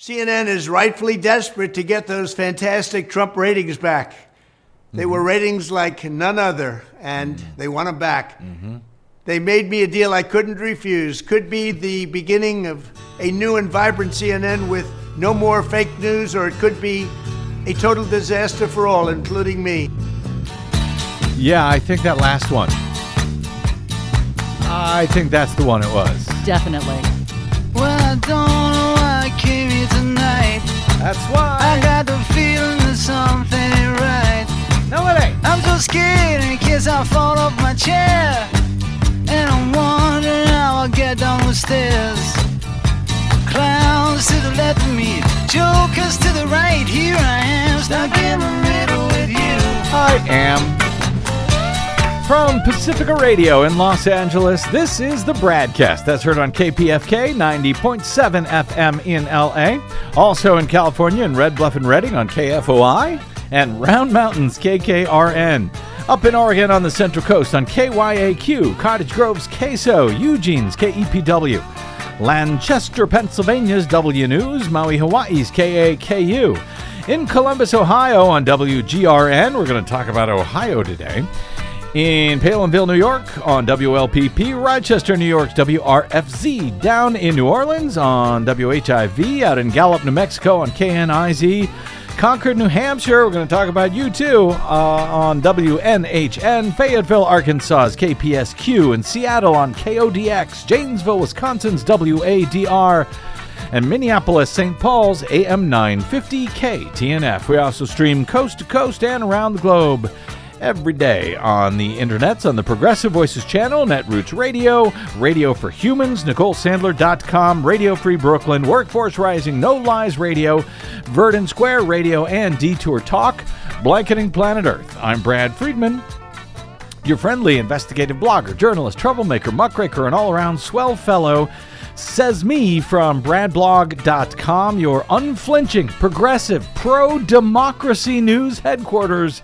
CNN is rightfully desperate to get those fantastic Trump ratings back. They were mm-hmm. ratings like none other, and mm-hmm. they want them back. Mm-hmm. They made me a deal I couldn't refuse. Could be the beginning of a new and vibrant CNN with no more fake news, or it could be a total disaster for all, including me. Yeah, I think that last one. I think that's the one it was. Definitely. Well, tonight. why I got the feeling that something ain't right. No, it ain't. I'm so scared in case I fall off my chair. And I'm wondering how I'll get down the stairs. Clowns to the left of me, jokers to the right. Here I am, stuck in the middle with you. I am. From Pacifica Radio in Los Angeles, this is the Bradcast That's heard on KPFK 90.7 FM in LA. Also in California in Red Bluff and Redding on KFOI and Round Mountains KKRN. Up in Oregon on the Central Coast on KYAQ, Cottage Grove's KSO, Eugene's KEPW. Lancaster, Pennsylvania's W News, Maui, Hawaii's KAKU. In Columbus, Ohio on WGRN, we're going to talk about Ohio today. In Palenville, New York on WLPP, Rochester, New York's WRFZ, down in New Orleans on WHIV, out in Gallup, New Mexico on KNIZ, Concord, New Hampshire, we're going to talk about you too uh, on WNHN, Fayetteville, Arkansas's KPSQ, in Seattle on KODX, Janesville, Wisconsin's WADR and Minneapolis, St. Paul's AM 950 KTNF. We also stream coast to coast and around the globe every day on the internets on the Progressive Voices channel, Netroots Radio, Radio for Humans, NicoleSandler.com, Radio Free Brooklyn, Workforce Rising, No Lies Radio, Verdant Square Radio, and Detour Talk, Blanketing Planet Earth. I'm Brad Friedman. Your friendly investigative blogger, journalist, troublemaker, muckraker, and all around swell fellow says me from bradblog.com, your unflinching, progressive, pro democracy news headquarters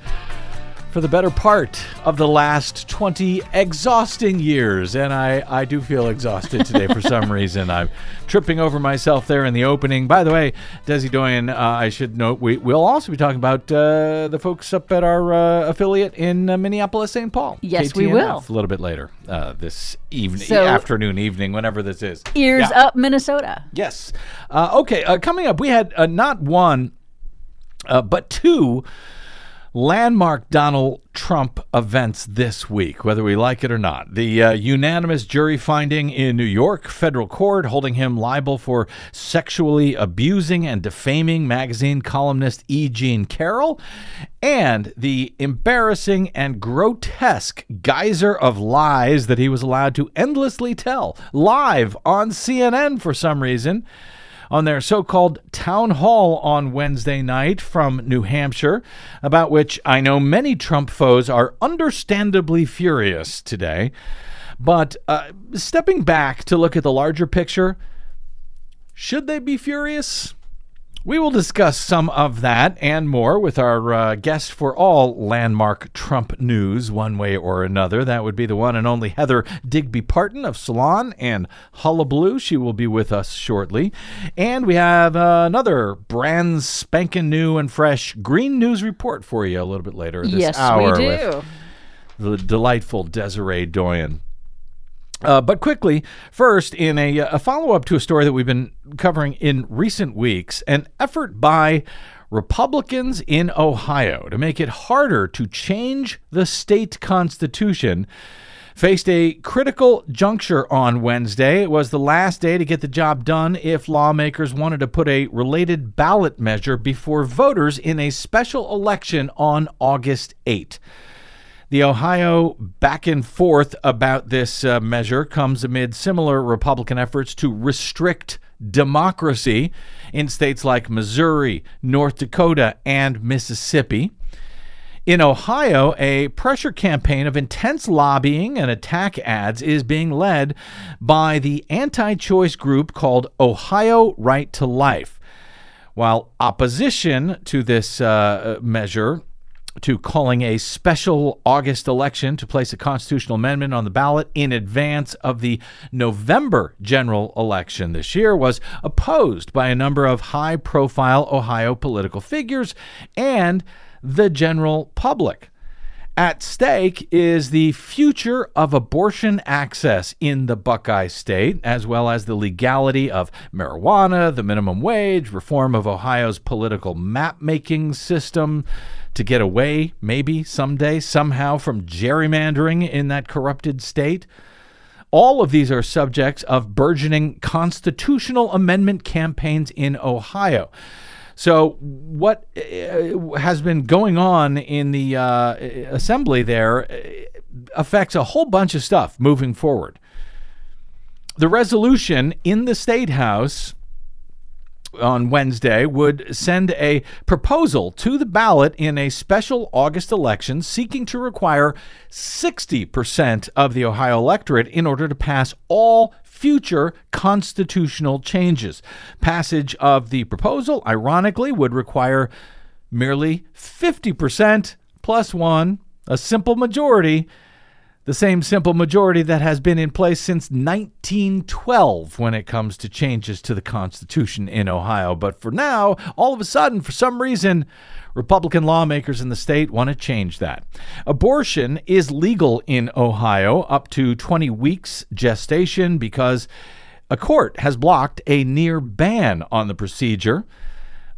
for the better part of the last 20 exhausting years. And I, I do feel exhausted today for some reason. I'm tripping over myself there in the opening. By the way, Desi Doyen, uh, I should note we, we'll also be talking about uh, the folks up at our uh, affiliate in uh, Minneapolis, St. Paul. Yes, we will. A little bit later uh, this evening, So- afternoon, evening, whenever this is. Ears Yeah. up, Minnesota. Yes. Uh, okay. Coming up, we had not one, but two landmark Donald Trump events this week, whether we like it or not. The uh, unanimous jury finding in New York federal court holding him liable for sexually abusing and defaming magazine columnist E. Jean Carroll, and the embarrassing and grotesque geyser of lies that he was allowed to endlessly tell live on CNN for some reason on their so called town hall on Wednesday night from New Hampshire, about which I know many Trump foes are understandably furious today. But uh, stepping back to look at the larger picture, should they be furious? We will discuss some of that and more with our uh, guest for all landmark Trump news, one way or another. That would be the one and only Heather Digby Parton of Salon and Hullabaloo. She will be with us shortly. And we have uh, another brand spanking new and fresh green news report for you a little bit later this yes, hour we with do. the delightful Desiree Doyen. Uh, but quickly, first, in a, a follow up to a story that we've been covering in recent weeks, an effort by Republicans in Ohio to make it harder to change the state constitution faced a critical juncture on Wednesday. It was the last day to get the job done if lawmakers wanted to put a related ballot measure before voters in a special election on August 8. The Ohio back and forth about this uh, measure comes amid similar Republican efforts to restrict democracy in states like Missouri, North Dakota, and Mississippi. In Ohio, a pressure campaign of intense lobbying and attack ads is being led by the anti choice group called Ohio Right to Life. While opposition to this uh, measure to calling a special August election to place a constitutional amendment on the ballot in advance of the November general election this year was opposed by a number of high profile Ohio political figures and the general public. At stake is the future of abortion access in the Buckeye State, as well as the legality of marijuana, the minimum wage, reform of Ohio's political map making system to get away, maybe someday, somehow, from gerrymandering in that corrupted state. All of these are subjects of burgeoning constitutional amendment campaigns in Ohio. So, what uh, has been going on in the uh, assembly there uh, affects a whole bunch of stuff moving forward. The resolution in the State House on Wednesday would send a proposal to the ballot in a special August election seeking to require 60% of the Ohio electorate in order to pass all future constitutional changes. Passage of the proposal, ironically, would require merely 50% plus one, a simple majority, the same simple majority that has been in place since 1912 when it comes to changes to the Constitution in Ohio. But for now, all of a sudden, for some reason, Republican lawmakers in the state want to change that. Abortion is legal in Ohio up to 20 weeks gestation because a court has blocked a near ban on the procedure.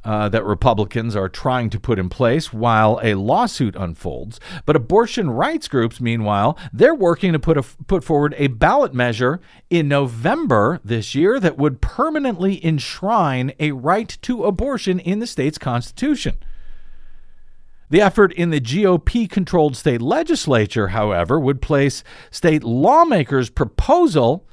Uh, that Republicans are trying to put in place while a lawsuit unfolds. But abortion rights groups, meanwhile, they're working to put a, put forward a ballot measure in November this year that would permanently enshrine a right to abortion in the state's constitution. The effort in the GOP controlled state legislature, however, would place state lawmakers' proposal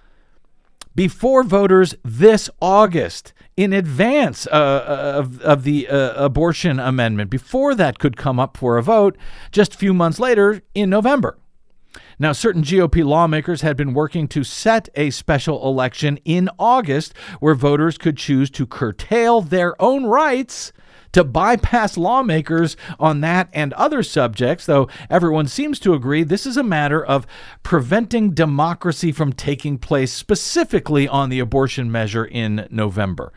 before voters this August in advance uh, of, of the uh, abortion amendment, before that could come up for a vote just a few months later in November. Now, certain GOP lawmakers had been working to set a special election in August where voters could choose to curtail their own rights to bypass lawmakers on that and other subjects, though everyone seems to agree this is a matter of preventing democracy from taking place, specifically on the abortion measure in November.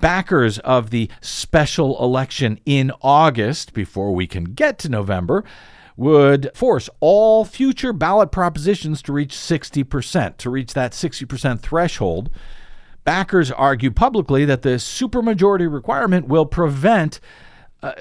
Backers of the special election in August, before we can get to November, would force all future ballot propositions to reach 60%, to reach that 60% threshold. Backers argue publicly that the supermajority requirement will prevent uh,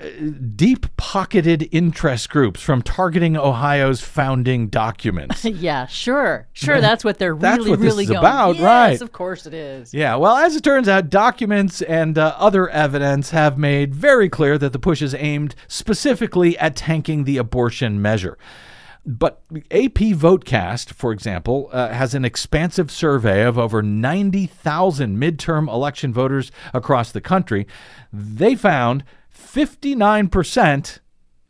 deep pocketed interest groups from targeting Ohio's founding documents. yeah, sure. Sure, that's what they're That's really, what really going. about, yes, right. of course it is. Yeah, well, as it turns out, documents and uh, other evidence have made very clear that the push is aimed specifically at tanking the abortion measure. But AP Votecast, for example, uh, has an expansive survey of over 90,000 midterm election voters across the country. They found 59%.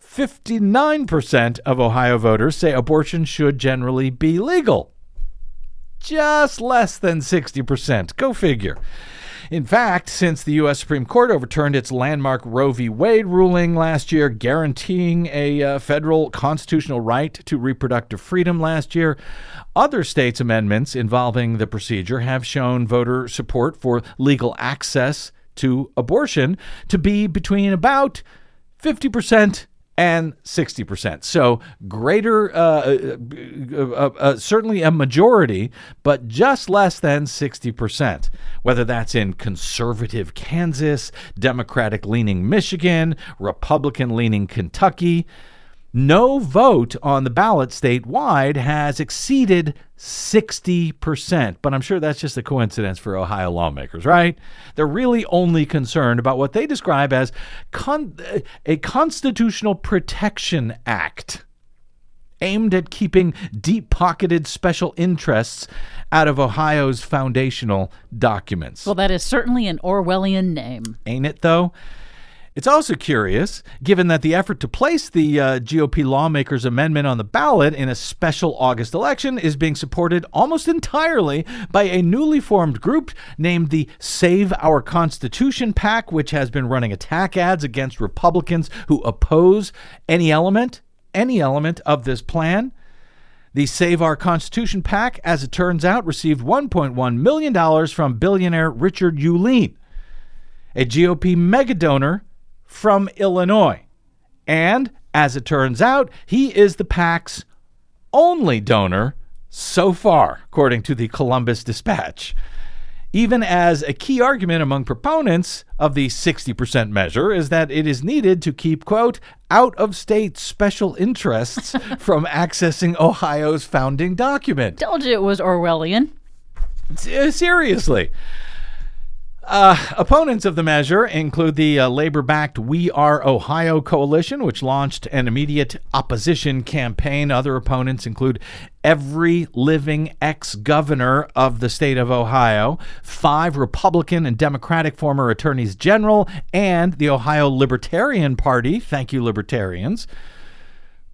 59% of Ohio voters say abortion should generally be legal. Just less than 60%. Go figure. In fact, since the U.S. Supreme Court overturned its landmark Roe v. Wade ruling last year, guaranteeing a uh, federal constitutional right to reproductive freedom last year, other states' amendments involving the procedure have shown voter support for legal access to abortion to be between about 50% and 60%. So greater, uh, uh, uh, uh, certainly a majority, but just less than 60%. Whether that's in conservative Kansas, Democratic leaning Michigan, Republican leaning Kentucky. No vote on the ballot statewide has exceeded 60%. But I'm sure that's just a coincidence for Ohio lawmakers, right? They're really only concerned about what they describe as con- a constitutional protection act aimed at keeping deep pocketed special interests out of Ohio's foundational documents. Well, that is certainly an Orwellian name. Ain't it, though? It's also curious, given that the effort to place the uh, GOP lawmakers' amendment on the ballot in a special August election is being supported almost entirely by a newly formed group named the Save Our Constitution PAC, which has been running attack ads against Republicans who oppose any element, any element of this plan. The Save Our Constitution PAC, as it turns out, received $1.1 million from billionaire Richard Uihlein, a GOP megadonor from Illinois. And as it turns out, he is the PAC's only donor so far, according to the Columbus Dispatch. Even as a key argument among proponents of the 60% measure is that it is needed to keep, quote, out of state special interests from accessing Ohio's founding document. Told you it was Orwellian. Seriously. Uh, opponents of the measure include the uh, labor backed We Are Ohio coalition, which launched an immediate opposition campaign. Other opponents include every living ex governor of the state of Ohio, five Republican and Democratic former attorneys general, and the Ohio Libertarian Party. Thank you, Libertarians.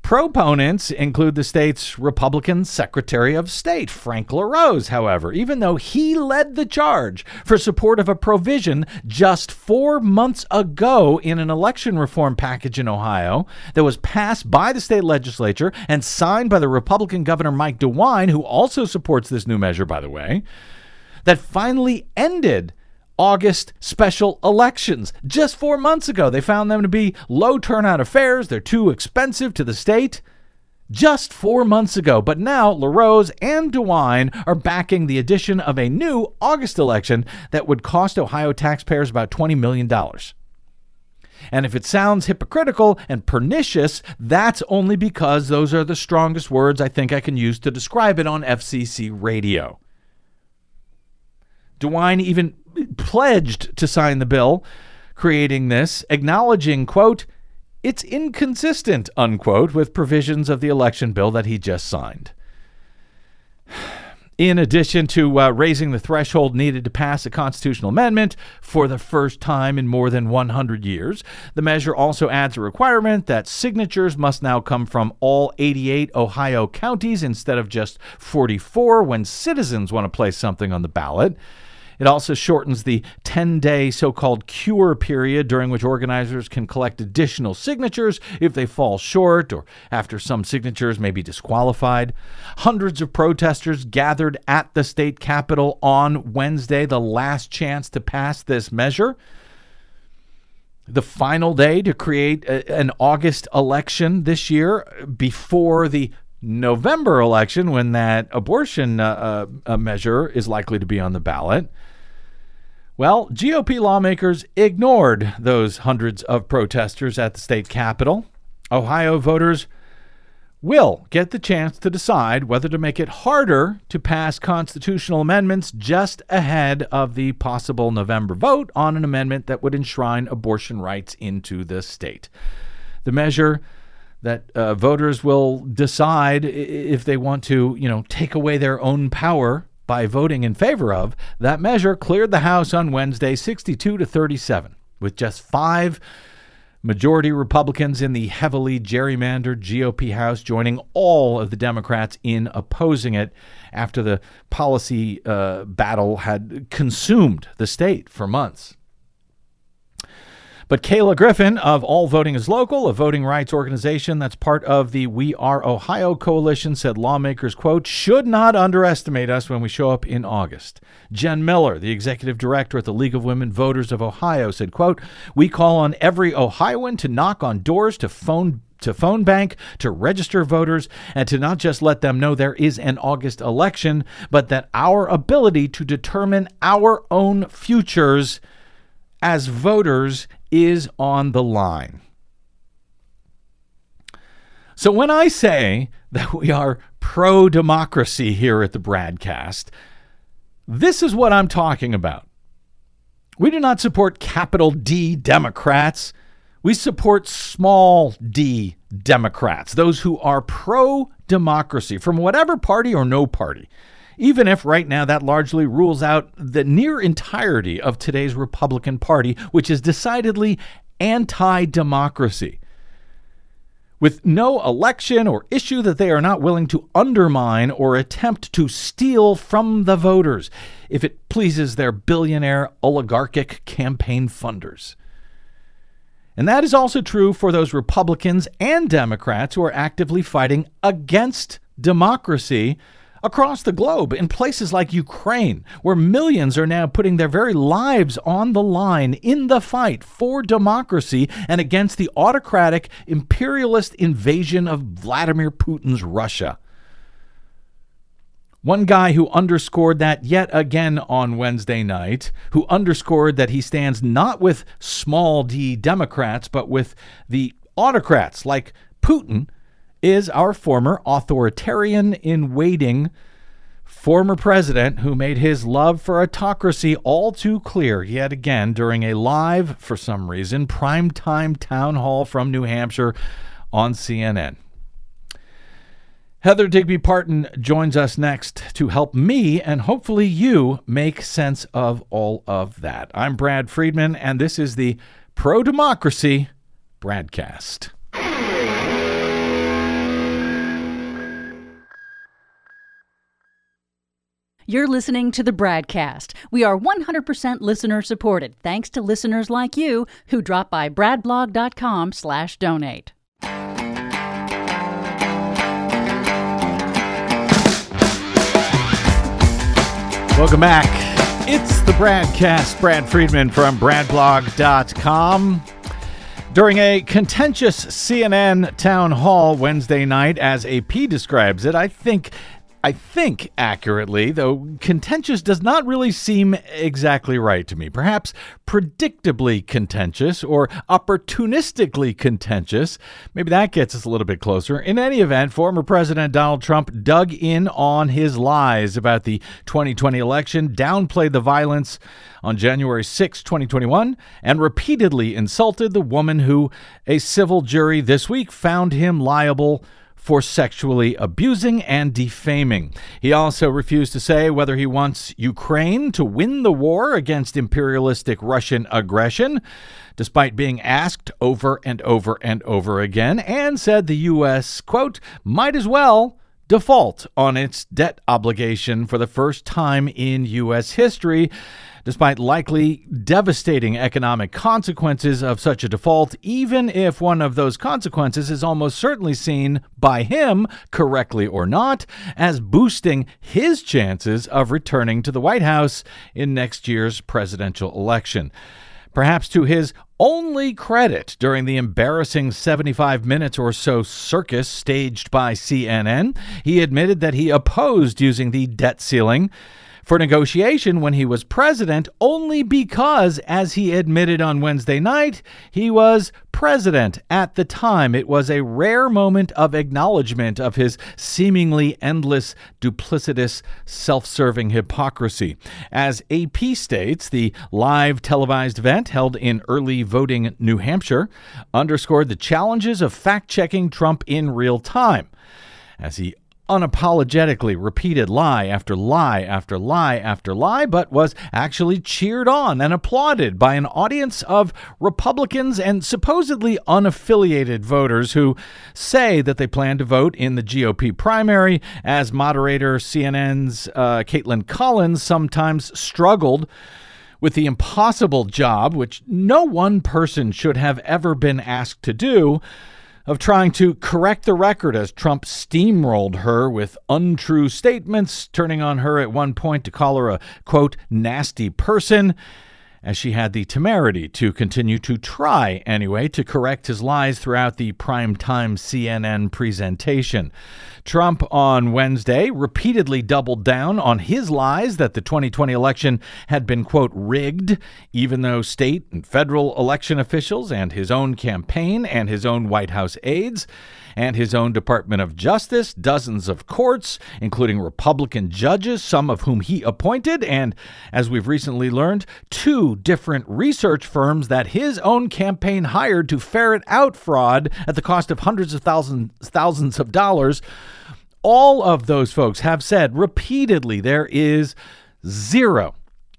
Proponents include the state's Republican Secretary of State, Frank LaRose, however, even though he led the charge for support of a provision just four months ago in an election reform package in Ohio that was passed by the state legislature and signed by the Republican Governor Mike DeWine, who also supports this new measure, by the way, that finally ended August special elections. Just four months ago, they found them to be low turnout affairs. They're too expensive to the state. Just four months ago, but now LaRose and DeWine are backing the addition of a new August election that would cost Ohio taxpayers about $20 million. And if it sounds hypocritical and pernicious, that's only because those are the strongest words I think I can use to describe it on FCC radio. DeWine even pledged to sign the bill creating this, acknowledging, quote, it's inconsistent, unquote, with provisions of the election bill that he just signed. In addition to uh, raising the threshold needed to pass a constitutional amendment for the first time in more than 100 years, the measure also adds a requirement that signatures must now come from all 88 Ohio counties instead of just 44 when citizens want to place something on the ballot. It also shortens the 10 day so called cure period during which organizers can collect additional signatures if they fall short or after some signatures may be disqualified. Hundreds of protesters gathered at the state capitol on Wednesday, the last chance to pass this measure. The final day to create a, an August election this year before the November election when that abortion uh, uh, measure is likely to be on the ballot. Well, GOP lawmakers ignored those hundreds of protesters at the state capitol. Ohio voters will get the chance to decide whether to make it harder to pass constitutional amendments just ahead of the possible November vote on an amendment that would enshrine abortion rights into the state. The measure that uh, voters will decide if they want to, you know, take away their own power by voting in favor of, that measure cleared the House on Wednesday 62 to 37, with just five majority Republicans in the heavily gerrymandered GOP House joining all of the Democrats in opposing it after the policy uh, battle had consumed the state for months. But Kayla Griffin of All Voting is Local, a voting rights organization that's part of the We Are Ohio coalition, said lawmakers, quote, should not underestimate us when we show up in August. Jen Miller, the executive director at the League of Women Voters of Ohio, said, quote, we call on every Ohioan to knock on doors, to phone to phone bank, to register voters, and to not just let them know there is an August election, but that our ability to determine our own futures as voters is on the line. So when I say that we are pro democracy here at the Bradcast, this is what I'm talking about. We do not support capital D Democrats. We support small d Democrats, those who are pro democracy from whatever party or no party even if right now that largely rules out the near entirety of today's Republican Party, which is decidedly anti democracy. With no election or issue that they are not willing to undermine or attempt to steal from the voters, if it pleases their billionaire oligarchic campaign funders. And that is also true for those Republicans and Democrats who are actively fighting against democracy across the globe in places like Ukraine, where millions are now putting their very lives on the line in the fight for democracy and against the autocratic imperialist invasion of Vladimir Putin's Russia. One guy who underscored that yet again on Wednesday night, who underscored that he stands not with small d Democrats, but with the autocrats like Putin, is our former authoritarian in waiting former president who made his love for autocracy all too clear yet again during a live, for some reason, primetime town hall from New Hampshire on CNN. Heather Digby Parton joins us next to help me and hopefully you make sense of all of that. I'm Brad Friedman, and this is the Pro Democracy Bradcast. You're listening to the Bradcast. We are 100% listener supported, thanks to listeners like you who drop by bradblog.com slash donate. Welcome back. It's the Bradcast. Brad Friedman from bradblog.com. During a contentious CNN town hall Wednesday night, as AP describes it, I think I think accurately, though contentious does not really seem exactly right to me. Perhaps predictably contentious or opportunistically contentious. Maybe that gets us a little bit closer. In any event, former President Donald Trump dug in on his lies about the 2020 election, downplayed the violence on January 6, 2021, and repeatedly insulted the woman who a civil jury this week found him liable for sexually abusing and defaming. He also refused to say whether he wants Ukraine to win the war against imperialistic Russian aggression, despite being asked over and over and over again, and said the U.S., quote, might as well default on its debt obligation for the first time in U.S. history despite likely devastating economic consequences of such a default, even if one of those consequences is almost certainly seen by him, correctly or not, as boosting his chances of returning to the White House in next year's presidential election. Perhaps to his only credit during the embarrassing 75 minutes or so circus staged by CNN, he admitted that he opposed using the debt ceiling for negotiation when he was president only because, as he admitted on Wednesday night, he was president at the time. It was a rare moment of acknowledgement of his seemingly endless, duplicitous, self serving hypocrisy. As AP states, the live televised event held in early voting New Hampshire underscored the challenges of fact checking Trump in real time as he unapologetically repeated lie after lie after lie after lie, but was actually cheered on and applauded by an audience of Republicans and supposedly unaffiliated voters who say that they plan to vote in the GOP primary, as moderator CNN's uh, Kaitlan Collins sometimes struggled with the impossible job, which no one person should have ever been asked to do of trying to correct the record as Trump steamrolled her with untrue statements, turning on her at one point to call her a, quote, nasty person as she had the temerity to continue to try, anyway, to correct his lies throughout the primetime CNN presentation. Trump on Wednesday repeatedly doubled down on his lies that the 2020 election had been, quote, rigged, even though state and federal election officials and his own campaign and his own White House aides and his own Department of Justice, dozens of courts, including Republican judges, some of whom he appointed, and, as we've recently learned, two different research firms that his own campaign hired to ferret out fraud at the cost of hundreds of thousands, thousands of dollars. All of those folks have said repeatedly there is zero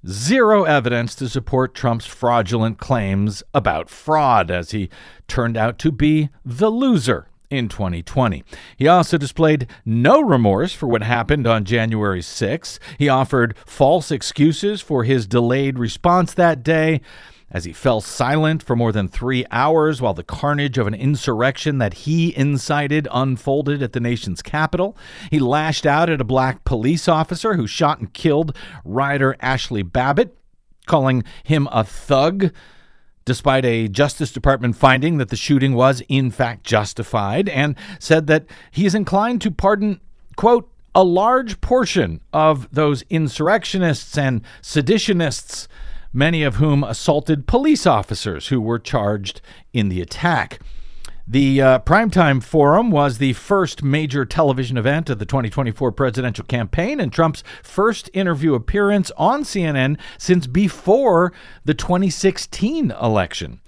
zero evidence to support Trump's fraudulent claims about fraud, as he turned out to be the loser in 2020. He also displayed no remorse for what happened on January 6. He offered false excuses for his delayed response that day as he fell silent for more than three hours while the carnage of an insurrection that he incited unfolded at the nation's capital. He lashed out at a black police officer who shot and killed rider Ashley Babbitt, calling him a thug despite a Justice Department finding that the shooting was in fact justified, and said that he is inclined to pardon, quote, a large portion of those insurrectionists and seditionists, many of whom assaulted police officers who were charged in the attack. The uh, Primetime Forum was the first major television event of the 2024 presidential campaign and Trump's first interview appearance on CNN since before the 2016 election.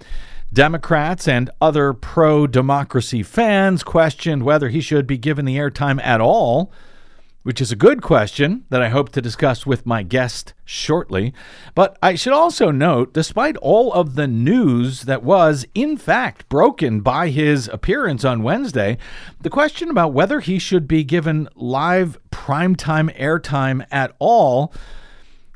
Democrats and other pro democracy fans questioned whether he should be given the airtime at all which is a good question that I hope to discuss with my guest shortly. But I should also note, despite all of the news that was, in fact, broken by his appearance on Wednesday, the question about whether he should be given live primetime airtime at all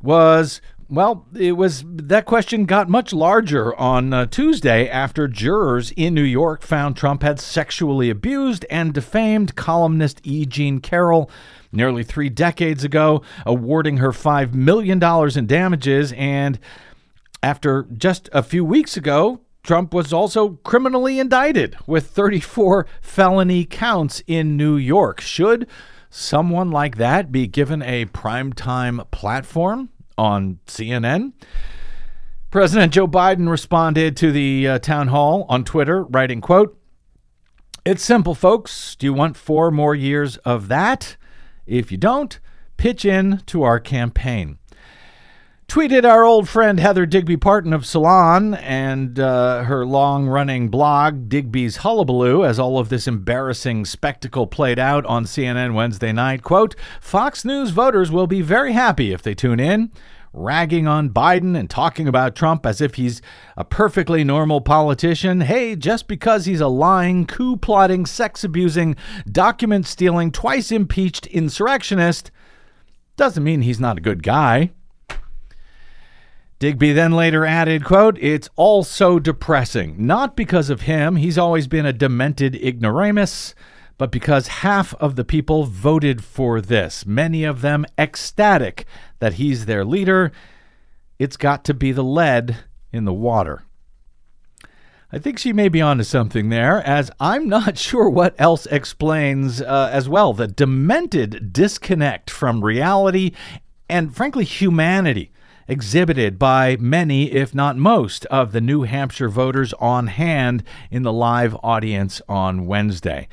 was well, it was that question got much larger on uh, Tuesday after jurors in New York found Trump had sexually abused and defamed columnist E. Jean Carroll nearly three decades ago, awarding her $5 million in damages. And after just a few weeks ago, Trump was also criminally indicted with 34 felony counts in New York. Should someone like that be given a primetime platform? on CNN. President Joe Biden responded to the uh, town hall on Twitter, writing, quote, It's simple, folks. Do you want four more years of that? If you don't, pitch in to our campaign. Tweeted our old friend Heather Digby Parton of Salon and uh, her long running blog, Digby's Hullabaloo, as all of this embarrassing spectacle played out on CNN Wednesday night. Quote Fox News voters will be very happy if they tune in ragging on Biden and talking about Trump as if he's a perfectly normal politician. Hey, just because he's a lying, coup plotting, sex abusing, document stealing, twice impeached insurrectionist doesn't mean he's not a good guy. Digby then later added, quote, It's all so depressing. Not because of him, he's always been a demented ignoramus, but because half of the people voted for this, many of them ecstatic that he's their leader. It's got to be the lead in the water. I think she may be onto something there, as I'm not sure what else explains uh, as well the demented disconnect from reality and, frankly, humanity exhibited by many, if not most, of the New Hampshire voters on hand in the live audience on Wednesday.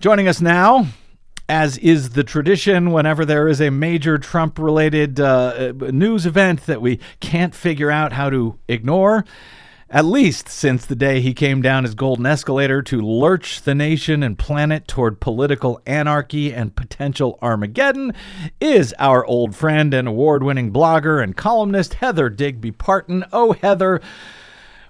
Joining us now, as is the tradition whenever there is a major Trump related uh, news event that we can't figure out how to ignore at least since the day he came down his golden escalator to lurch the nation and planet toward political anarchy and potential Armageddon, is our old friend and award winning blogger and columnist Heather Digby Parton. Oh, Heather,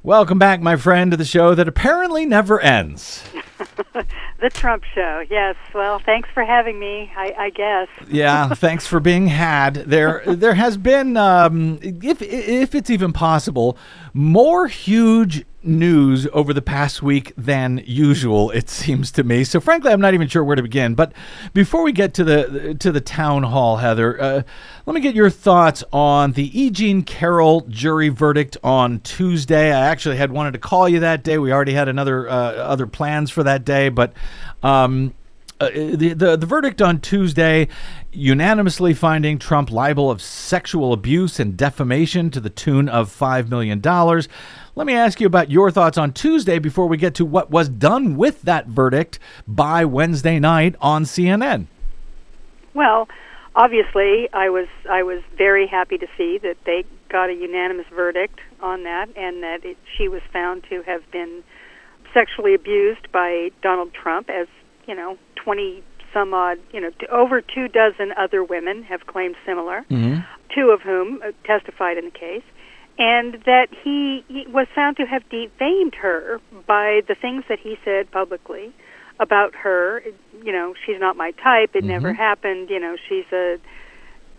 welcome back, my friend, to the show that apparently never ends. the Trump show. Yes. Well, thanks for having me. I, I guess. yeah. Thanks for being had. There, there has been, um, if if it's even possible, more huge news over the past week than usual it seems to me. So frankly i'm not even sure where to begin. But before we get to the to the town hall heather uh, let me get your thoughts on the e. jean carroll jury verdict on tuesday. I actually had wanted to call you that day. We already had another uh, other plans for that day but um, uh, the, the the verdict on Tuesday unanimously finding Trump liable of sexual abuse and defamation to the tune of $5 million. Let me ask you about your thoughts on Tuesday before we get to what was done with that verdict by Wednesday night on CNN. Well, obviously, I was I was very happy to see that they got a unanimous verdict on that, and that it, she was found to have been sexually abused by Donald Trump, as you know, 20 some odd, you know, over two dozen other women have claimed similar, Mhm. two of whom uh, testified in the case, and that he, he was found to have defamed her by the things that he said publicly about her. You know, she's not my type. It never happened. You know, she's a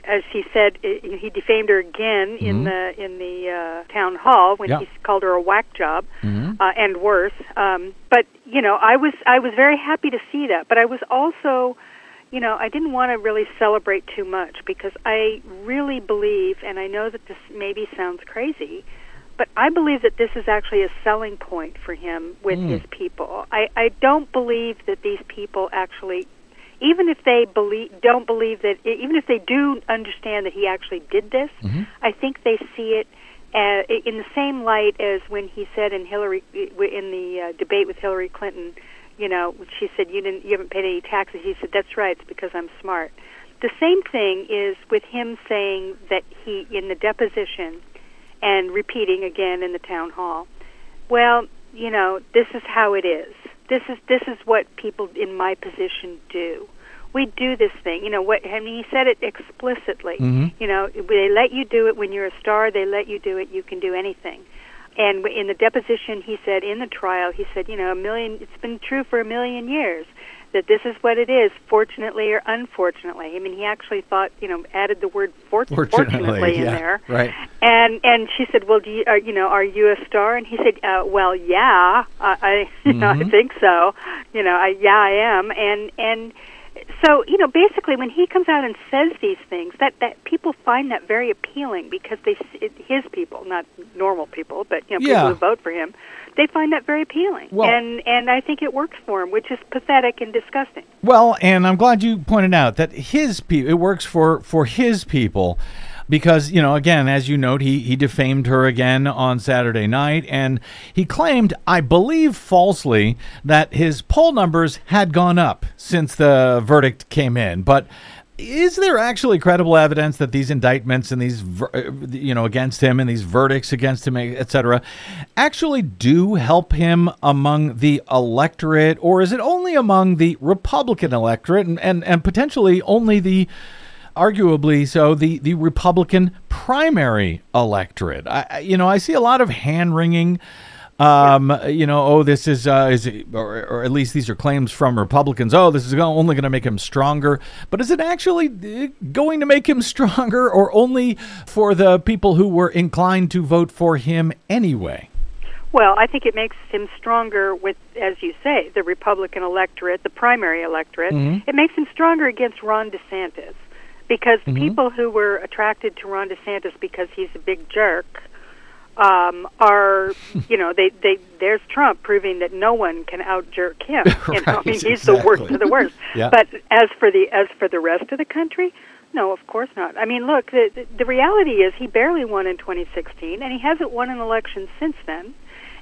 as he said, i he defamed her again in the in the uh, town hall when Yeah. he called her a whack job, Mhm. uh, and worse. Um, but you know, I was I was very happy to see that. But I was also, you know, I didn't want to really celebrate too much because I really believe, and I know that this maybe sounds crazy, but I believe that this is actually a selling point for him with Mm. his people. I, I don't believe that these people actually even if they believe don't believe that even if they do understand that he actually did this Mm-hmm. i think they see it uh, in the same light as when he said in hillary in the uh, debate with hillary clinton you know she said you didn't you haven't paid any taxes. He said that's right it's because i'm smart. The same thing is with him saying that he in the deposition and repeating again in the town hall well you know this is how it is this is this is what people in my position do. We do this thing you know what i mean he said it explicitly. Mhm. you know they let you do it when you're a star they let you do it you can do anything. And in the deposition he said in the trial he said you know a million it's been true for a million years that this is what it is fortunately or unfortunately i mean he actually thought you know added the word fort- Fortunately, fortunately in yeah, there right. and and she said, "Well, do you, are, you know, are you a star?" And he said, uh, "Well, yeah, I, I, you know, I Mhm. think so. You know, I, yeah, I am." And and so you know, basically, when he comes out and says these things, that that people find that very appealing because they it, his people, not normal people, but you know, Yeah. people who vote for him, they find that very appealing. Well- and and I think it works for him, which is pathetic and disgusting. Well, and I'm glad you pointed out that his people, it works for for his people. Because, you know, again, as you note, he, he defamed her again on Saturday night, and he claimed, I believe falsely, that his poll numbers had gone up since the verdict came in. But is there actually credible evidence that these indictments and these, uh, you know, against him and these verdicts against him, et cetera, actually do help him among the electorate, or is it only among the Republican electorate and, and, and potentially only the, arguably so, the, the Republican primary electorate? I- you know, I see a lot of hand wringing um, you know, oh, this is, uh, is it, or, or at least these are claims from Republicans. Oh, this is only going to make him stronger. But is it actually uh, going to make him stronger, or only for the people who were inclined to vote for him anyway? Well, I think it makes him stronger with, as you say, the Republican electorate, the primary electorate. Mhm. It makes him stronger against Ron DeSantis because the Mhm. people who were attracted to Ron DeSantis because he's a big jerk um, are, you know, they, they there's Trump proving that no one can out jerk him. You know, I mean, he's the worst of the worst. Yeah. But as for the as for the rest of the country, no, of course not. I mean, look, the, the the reality is he barely won in 2016, and he hasn't won an election since then.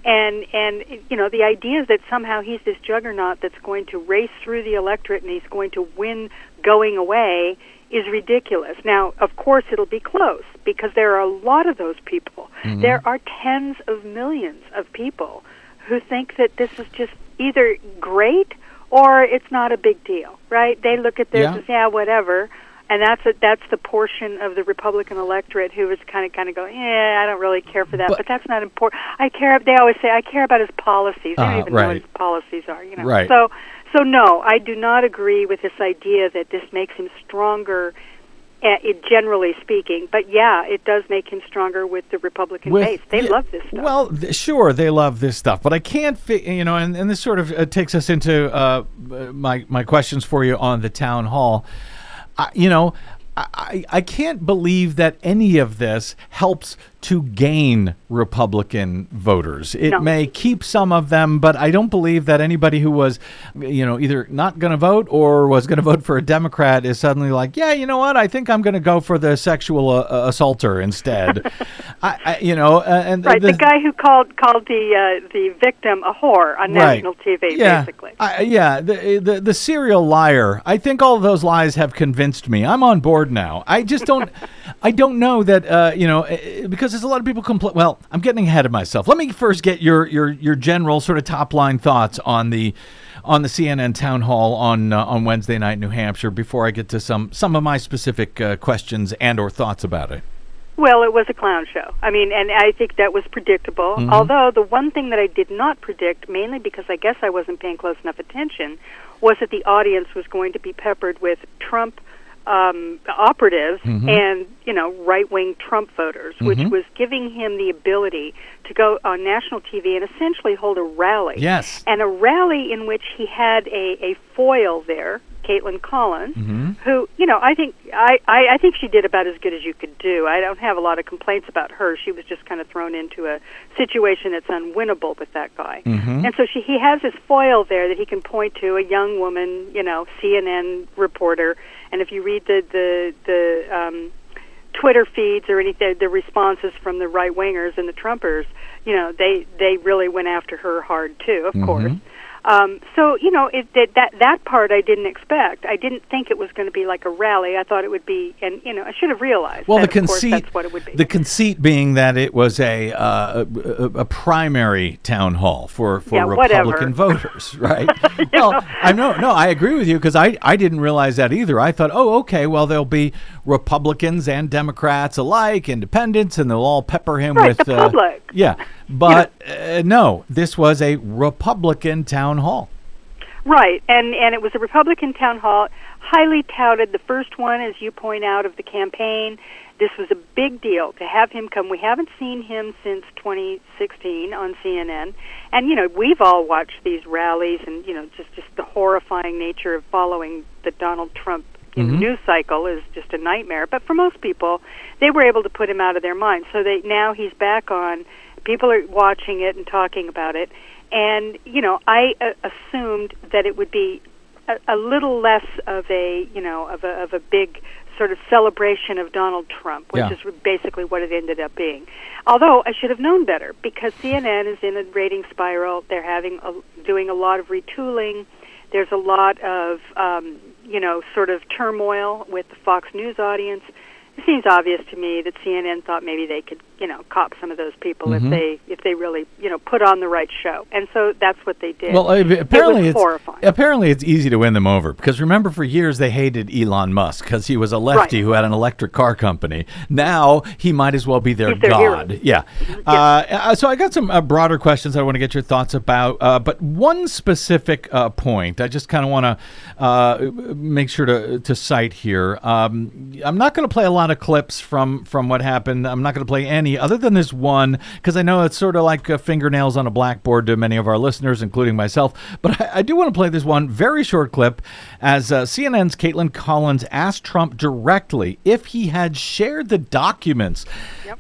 And and you know, the idea is that somehow he's this juggernaut that's going to race through the electorate and he's going to win going away is ridiculous. Now, of course, it'll be close because there are a lot of those people. There are tens of millions of people who think that this is just either great or it's not a big deal, right? They look at this Yeah. as yeah, whatever, and that's a, that's the portion of the Republican electorate who is kind of kind of going, yeah, I don't really care for that, But- but, that's not important. I care. They always say I care about his policies. They Uh, don't even know what his policies are, you know. Right. So so no, I do not agree with this idea that this makes him stronger. Uh, it, generally speaking, but yeah, it does make him stronger with the Republican With- base. They yeah, love this stuff. Well, th- sure, they love this stuff, but I can't, fi- you know, and, and this sort of uh, takes us into uh, my my questions for you on the town hall. I, you know, I, I I can't believe that any of this helps to gain Republican voters. It No. may keep some of them, but I don't believe that anybody who was, you know, either not going to vote or was going to vote for a Democrat is suddenly like, yeah, you know what? I think I'm going to go for the sexual uh, uh, assaulter instead. I, I, you know, uh, and right, the, guy who called called the uh, the victim a whore on Right. national TV, yeah, basically. I, yeah, the, the the serial liar. I think all of those lies have convinced me. I'm on board now. I just don't, I don't know that uh, you know, eh, because there's a lot of people complain. Well, I'm getting ahead of myself. Let me first get your your your general sort of top line thoughts on the on the CNN town hall on uh, on Wednesday night in New Hampshire before I get to some some of my specific uh, questions and or thoughts about it. Well, it was a clown show. I mean, and I think that was predictable. Mm-hmm. Although the one thing that I did not predict, mainly because I guess I wasn't paying close enough attention, was that the audience was going to be peppered with Trump um, operatives Mm-hmm. and you know right wing Trump voters, which Mhm. was giving him the ability to go on national TV and essentially hold a rally. Yes. And a rally in which he had a, a foil there, Kaitlan Collins, Mm-hmm. who you know I think I, I I think she did about as good as you could do. I don't have a lot of complaints about her. She was just kind of thrown into a situation that's unwinnable with that guy. Mhm. And so she he has his foil there that he can point to a young woman, you know, CNN reporter. And if you read the the the um, Twitter feeds or anything, the responses from the right wingers and the Trumpers, you know, they they really went after her hard too, of course. Um, so you know it, that that that part I didn't expect. I didn't think it was going to be like a rally. I thought it would be, and you know, I should have realized. Well, the course, conceit, that's what it would be. the conceit being that it was a uh, a, a, primary town hall for, for Yeah, whatever. Republican voters, right? well, I know, no, I agree with you because I, I didn't realize that either. I thought, oh, okay, well, there'll be Republicans and Democrats alike, independents, and they'll all pepper him Right, with the uh, public. Yeah, but uh, no, this was a Republican town hall. Right, and and it was a Republican town hall, highly touted. The first one, as you point out, of the campaign. This was a big deal to have him come. We haven't seen him since 2016 on CNN, and you know we've all watched these rallies, and you know just just the horrifying nature of following the Donald Trump know, news cycle is just a nightmare. But for most people, they were able to put him out of their mind. So they now he's back on. People are watching it and talking about it, and you know I uh, assumed that it would be a, a little less of a you know of a of a big sort of celebration of Donald Trump, which Yeah. is basically what it ended up being. Although I should have known better because CNN is in a rating spiral. They're having a, doing a lot of retooling. There's a lot of um, you know sort of turmoil with the Fox News audience. It seems obvious to me that CNN thought maybe they could, you know, cop some of those people Mm-hmm. if they if they really, you know, put on the right show. And so that's what they did. Well, apparently it it's horrifying. apparently it's easy to win them over because remember for years they hated Elon Musk because he was a lefty Right. who had an electric car company. Now he might as well be their their god. hero. Yeah. Uh, uh, so I got some uh, broader questions I want to get your thoughts about, uh, but one specific uh, point I just kind of want to uh, make sure to to cite here. Um, I'm not going to play a lot of clips from from what happened. I'm not going to play any other than this one because I know it's sort of like uh, fingernails on a blackboard to many of our listeners, including myself. But I, I do want to play this one very short clip as uh, CNN's Kaitlan Collins asked Trump directly if he had shared the documents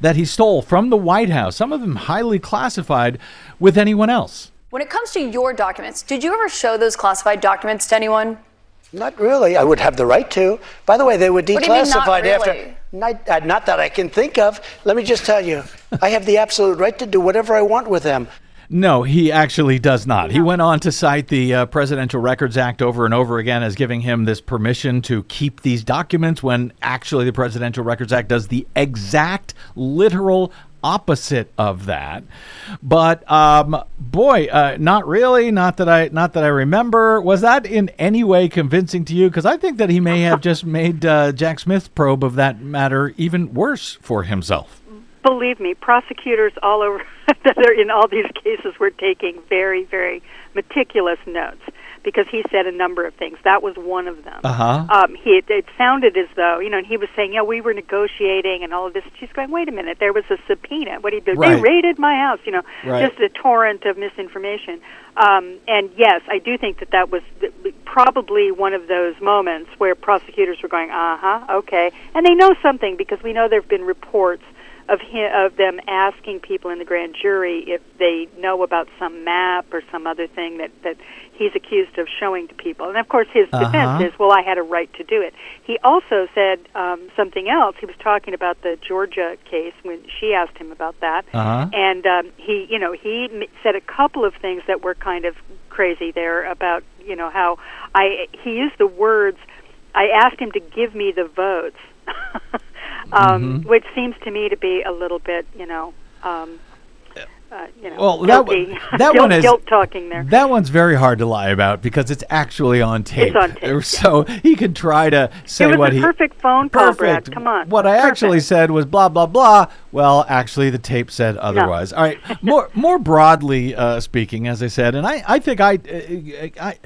that he stole from the White House, some of them highly classified, with anyone else. When it comes to your documents, did you ever show those classified documents to anyone? Not really. I would have the right to. By the way, they were do you mean, not declassified really? after. Not, uh, not that I can think of. Let me just tell you, I have the absolute right to do whatever I want with them. No, he actually does not. He went on to cite the uh, Presidential Records Act over and over again as giving him this permission to keep these documents when actually the Presidential Records Act does the exact literal opposite of that. But um, boy, uh, not really. Not that I not that I remember. Was that in any way convincing to you? Because I think that he may have just made uh, Jack Smith's probe of that matter even worse for himself. Believe me, prosecutors all over that are in all these cases were taking very, very meticulous notes because he said a number of things. That was one of them. Uh-huh. Um, he it it sounded as though you know, and he was saying, "Yeah, we were negotiating and all of this." She's going, "Wait a minute, there was a subpoena. What he did? Right. They raided my house." You know, Right. just a torrent of misinformation. Um, and yes, I do think that that was th- probably one of those moments where prosecutors were going, "Uh huh, okay," and they know something because we know there have been reports of him, of them asking people in the grand jury if they know about some map or some other thing that that he's accused of showing to people. And of course, his Uh-huh. defense is, "Well, I had a right to do it." He also said um, something else. He was talking about the Georgia case when she asked him about that, Uh-huh. and um, he, you know, he m- said a couple of things that were kind of crazy there about, you know, how I he used the words. I asked him to give me the votes. um, Mm-hmm. which seems to me to be a little bit, you know, um, uh, you know, Well, that one- guilty. that guilt, one is- guilt talking there. That one's very hard to lie about because it's actually on tape. on tape, yeah. So he could try to say what a he perfect phone call, perfect. Brad. Come on. What I actually said was blah blah blah. Well, actually, the tape said otherwise. All right. More more broadly uh, speaking, as I said, and I I think I uh, I.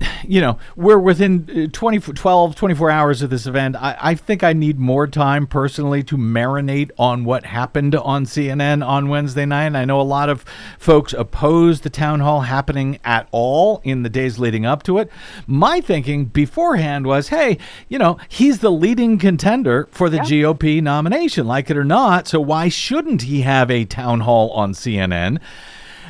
You know, we're within uh, 20, 12, 24 hours of this event. I, I think I need more time personally to marinate on what happened on CNN on Wednesday night. I know a lot of folks opposed the town hall happening at all in the days leading up to it. My thinking beforehand was, hey, you know, he's the leading contender for the GOP nomination, like it or not. So why shouldn't he have a town hall on CNN?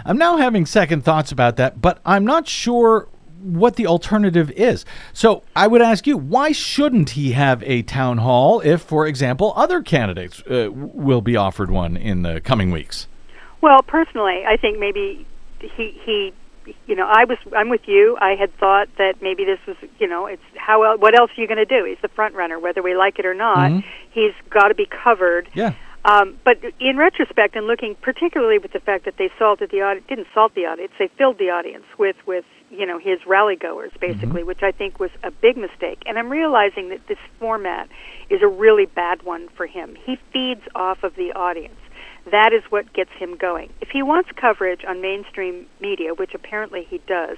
I'm now having second thoughts about that, but I'm not sure what the alternative is. So I would ask you, why shouldn't he have a town hall if, for example, other candidates uh, will be offered one in the coming weeks? Well, personally, I think maybe he he you know, I was I'm with you. I had thought that maybe this was, you know, it's how el- what else are you going to do? He's the front runner whether we like it or not. He's got to be covered. Yeah. Um, but in retrospect, and looking particularly with the fact that they salted the audience, didn't salt the audience, they filled the audience with with you know his rally goers mm-hmm. basically, which I think was a big mistake. And I'm realizing that this format is a really bad one for him. He feeds off of the audience. That is what gets him going. If he wants coverage on mainstream media, which apparently he does,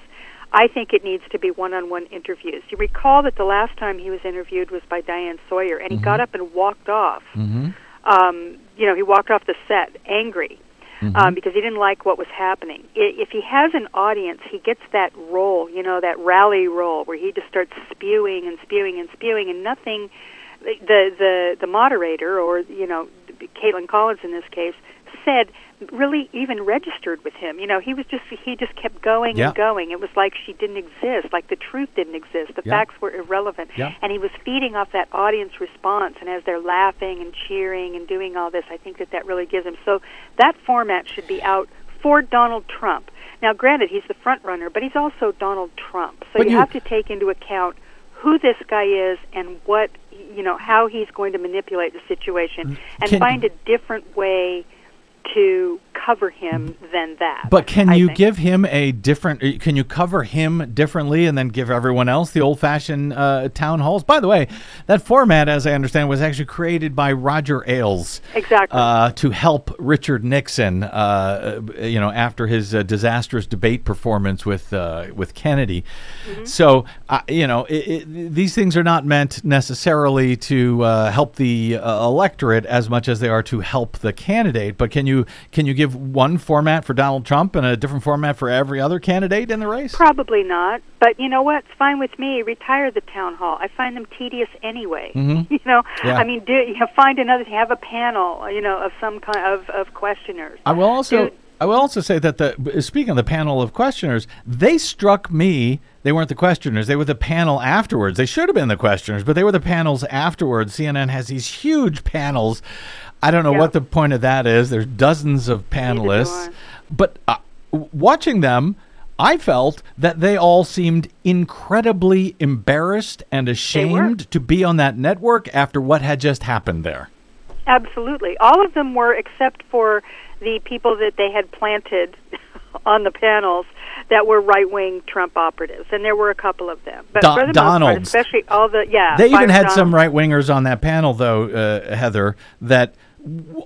I think it needs to be one-on-one interviews. You recall that the last time he was interviewed was by Diane Sawyer, and he got mm-hmm. up and walked off mm-hmm. um, you know, he walked off the set angry um, because he didn't like what was happening. If he has an audience, he gets that role, you know, that rally role where he just starts spewing and spewing and spewing, and nothing. The the the moderator, or you know, Kaitlan Collins in this case, said really even registered with him. You know, he was just he just kept going Yeah. and going. It was like she didn't exist, like the truth didn't exist. The Yeah. facts were irrelevant. Yeah. And he was feeding off that audience response. And as they're laughing and cheering and doing all this, I think that that really gives him. So that format should be out for Donald Trump. Now, granted, he's the front runner, but he's also Donald Trump. So you, you- have to take into account who this guy is and what you know how he's going to manipulate the situation mm. and Can- find a different way to cover him than that. But can I you think. give him a different? uh, Can you cover him differently and then give everyone else the old-fashioned uh, town halls? By the way, that format, as I understand, was actually created by Roger Ailes. Exactly. Uh, to help Richard Nixon, uh, uh, you know, after his uh, disastrous debate performance with uh, with Kennedy. Mm-hmm. So, you know, it, it, these things are not meant necessarily to uh, help the uh, electorate as much as they are to help the candidate. But can you can you give one format for Donald Trump and a different format for every other candidate in the race? Probably not. But you know what? It's fine with me. Retire the town hall. I find them tedious anyway. You know, Mm-hmm. Yeah. I mean, do you know, find another have a panel, you know, of some kind of of questioners. I will also Dude. I will also say that the speaking of the panel of questioners, they struck me. They weren't the questioners; they were the panel afterwards. They should have been the questioners, but they were the panels afterwards. CNN has these huge panels. I don't know Yeah. what the point of that is. There's dozens of panelists, but uh, watching them. I felt that they all seemed incredibly embarrassed and ashamed to be on that network after what had just happened there. Absolutely, all of them were, except for the people that they had planted on the panels that were right wing Trump operatives, and there were a couple of them. But Don- for the most part, especially all the yeah, They even had some right wingers on that panel, though, uh, Heather, that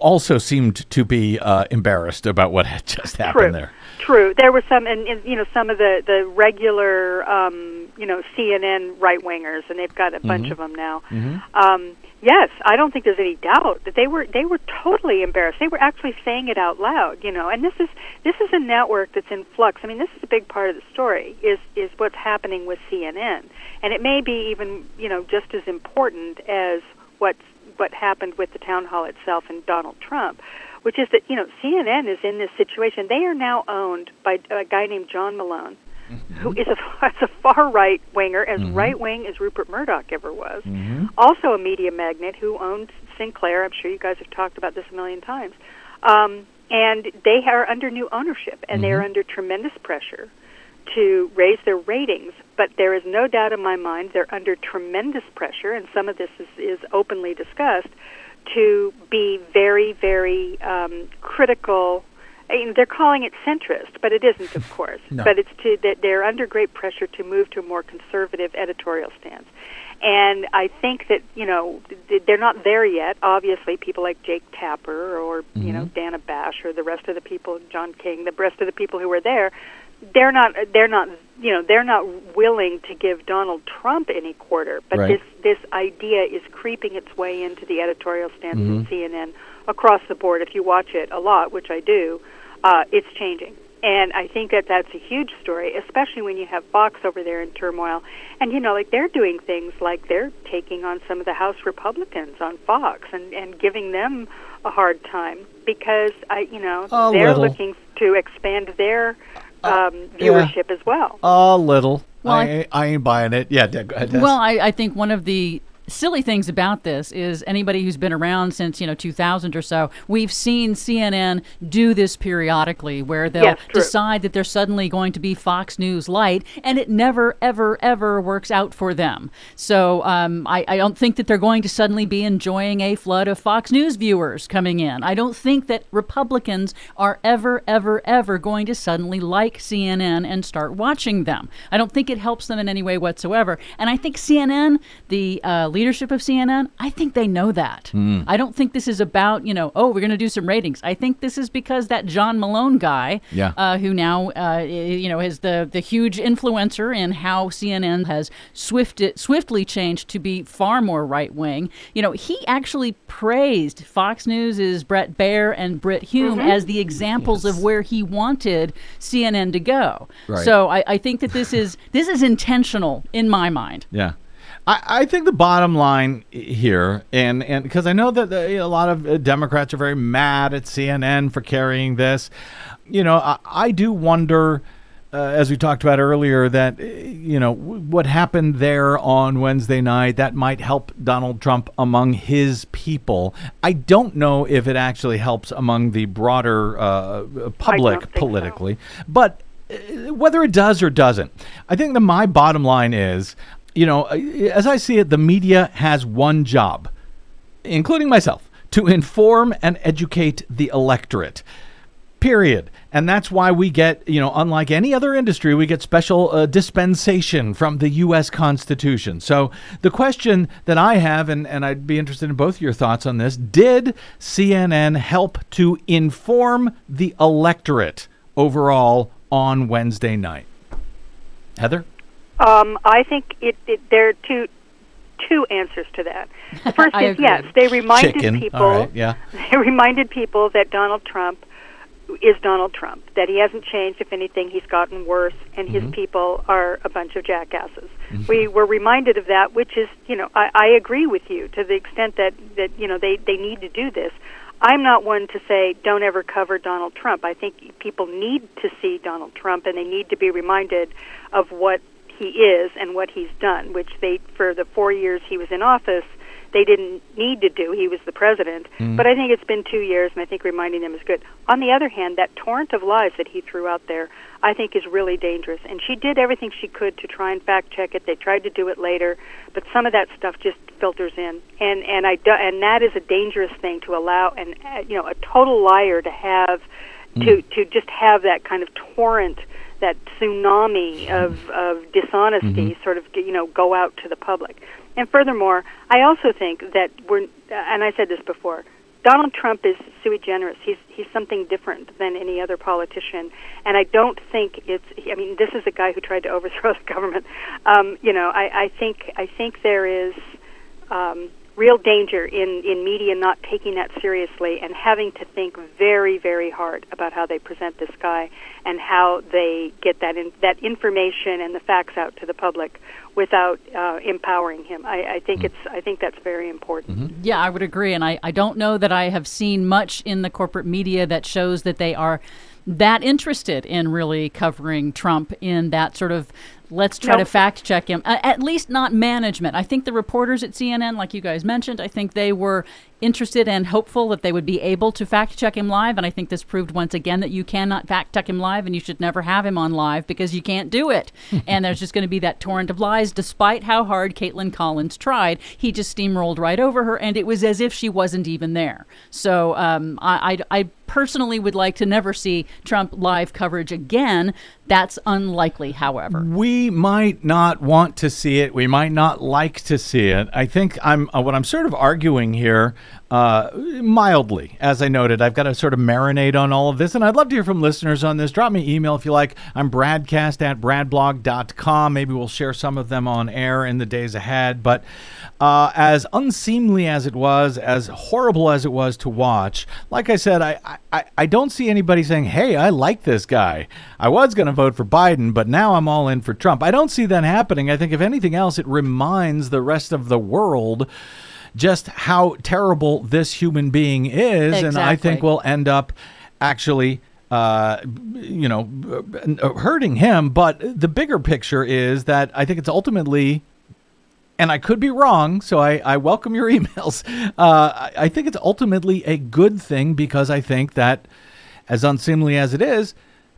also seemed to be uh, embarrassed about what had just happened True. there. True. There were some, and, and you know, some of the the regular, um, you know, CNN right wingers, and they've got a bunch Mm-hmm. of them now. Um, yes, I don't think there's any doubt that they were they were totally embarrassed. They were actually saying it out loud, you know. And this is this is a network that's in flux. I mean, this is a big part of the story is is what's happening with CNN, and it may be even you know just as important as what's what happened with the town hall itself and Donald Trump, which is that you know CNN is in this situation. They are now owned by a guy named John Malone, mm-hmm. who is a, is a far right winger, as mm-hmm. right wing as Rupert Murdoch ever was. Mm-hmm. Also a media magnate who owns Sinclair. I'm sure you guys have talked about this a million times. Um, and they are under new ownership, and they are under tremendous pressure to raise their ratings. But there is no doubt in my mind they're under tremendous pressure, and some of this is, is openly discussed, to be very, very um, critical. I mean, they're calling it centrist, but it isn't, of course. No. But it's to that they're under great pressure to move to a more conservative editorial stance. And I think that you know they're not there yet. Obviously, people like Jake Tapper or you know Dana Bash or the rest of the people, John King, the rest of the people who were there, they're not they're not you know they're not willing to give Donald Trump any quarter. But Right. this this idea is creeping its way into the editorial stance of CNN across the board. If you watch it a lot, which I do, uh, it's changing. And I think that that's a huge story, especially when you have Fox over there in turmoil. And, you know, like they're doing things like they're taking on some of the House Republicans on Fox and, and giving them a hard time because, I, you know, A they're little. looking to expand their um, yeah. viewership as well. A little. Well, I, I- I ain't buying it. Yeah, go ahead. Well, I, I think one of the silly things about this is anybody who's been around since you know 2000 or so we've seen cnn do this periodically where they'll Yes, decide that they're suddenly going to be fox news light and it never ever ever works out for them. So um, I, I don't think that they're going to suddenly be enjoying a flood of fox news viewers coming in. I don't think that republicans are ever ever ever going to suddenly like cnn and start watching them. I don't think it helps them in any way whatsoever. And i think cnn the uh, leadership of cnn i think they know that i don't think this is about you know oh we're going to do some ratings i think this is because that john malone guy Yeah. uh, who now uh, you know is the the huge influencer in how CNN has swifted, swiftly changed to be far more right wing. You know, he actually praised Fox News' Bret Baier and Britt Hume as the examples of where he wanted CNN to go. Right. So I, I think that this is this is intentional in my mind. Yeah. I, I think the bottom line here, and and because I know that the, a lot of uh, Democrats are very mad at CNN for carrying this, you know, I, I do wonder, uh, as we talked about earlier, that uh, you know what happened there on Wednesday night that might help Donald Trump among his people. I don't know if it actually helps among the broader uh, public think so. politically, but uh, whether it does or doesn't, I think that my bottom line is, you know, as I see it, the media has one job, including myself, to inform and educate the electorate. Period. And that's why we get, you know, unlike any other industry, we get special uh, dispensation from the U.S. Constitution. So the question that I have, and, and I'd be interested in both your thoughts on this did CNN help to inform the electorate overall on Wednesday night? Heather? Um, I think it, it there are two two answers to that. The first is agree. yes, they reminded Chicken. people. All right, yeah. They reminded people that Donald Trump is Donald Trump. That he hasn't changed. If anything, he's gotten worse, and his Mm-hmm. people are a bunch of jackasses. We were reminded of that, which is, you know, I, I agree with you to the extent that that you know they they need to do this. I'm not one to say don't ever cover Donald Trump. I think people need to see Donald Trump, and they need to be reminded of what he is and what he's done, which they for the four years he was in office they didn't need to do. He was the president. But I think it's been two years, and I think reminding them is good. On the other hand, that torrent of lies that he threw out there, I think is really dangerous. And she did everything she could to try and fact check it. They tried to do it later, but some of that stuff just filters in, and and I do, and that is a dangerous thing to allow, and uh, you know, a total liar to have to to just have that kind of torrent that tsunami of, of dishonesty sort of you know go out to the public. And furthermore, I also think that we're and I said this before. Donald Trump is sui generis. He's he's something different than any other politician, and I don't think it's. I mean, this is a guy who tried to overthrow the government. Um, you know, I, I think I think there is um, real danger in, in media not taking that seriously and having to think very, very hard about how they present this guy and how they get that in, that information and the facts out to the public without uh, empowering him. I, I think it's I think that's very important. Yeah, I would agree. And I, I don't know that I have seen much in the corporate media that shows that they are that interested in really covering Trump in that sort of let's try to fact check him. Uh, at least not management. I think the reporters at CNN, like you guys mentioned, I think they were interested and hopeful that they would be able to fact check him live. And I think this proved once again that you cannot fact check him live and you should never have him on live because you can't do it. and there's just going to be that torrent of lies, despite how hard Kaitlan Collins tried. He just steamrolled right over her, and it was as if she wasn't even there. So um, I, I, I personally would like to never see Trump live coverage again. That's unlikely, however. We might not want to see it. We might not like to see it. I think I'm uh, what I'm sort of arguing here, uh, mildly, as I noted. I've got to sort of marinate on all of this, and I'd love to hear from listeners on this. Drop me an email if you like. I'm bradcast at bradblog.com. Maybe we'll share some of them on air in the days ahead. But uh, as unseemly as it was, as horrible as it was to watch, like I said, I, I, I don't see anybody saying, hey, I like this guy. I was going to vote for Biden, but now I'm all in for Trump. I don't see that happening. I think, if anything else, it reminds the rest of the world just how terrible this human being is. And I think we'll end up actually. Uh, you know, hurting him. But the bigger picture is that I think it's ultimately and I could be wrong, so I, I welcome your emails. Uh, I, I think it's ultimately a good thing because I think that, as unseemly as it is,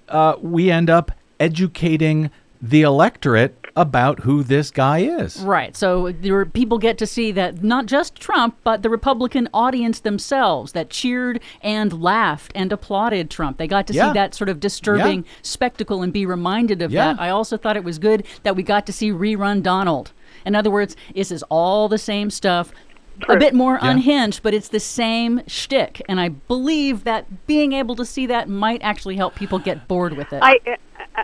uh, we end up educating the electorate about who this guy is. Right. So there were, people get to see that not just Trump, but the Republican audience themselves that cheered and laughed and applauded Trump. They got to Yeah. see that sort of disturbing Yeah. spectacle and be reminded of Yeah. that. I also thought it was good that we got to see rerun Donald. In other words, this is all the same stuff. A bit more Yeah. unhinged, but it's the same shtick, and I believe that being able to see that might actually help people get bored with it. I,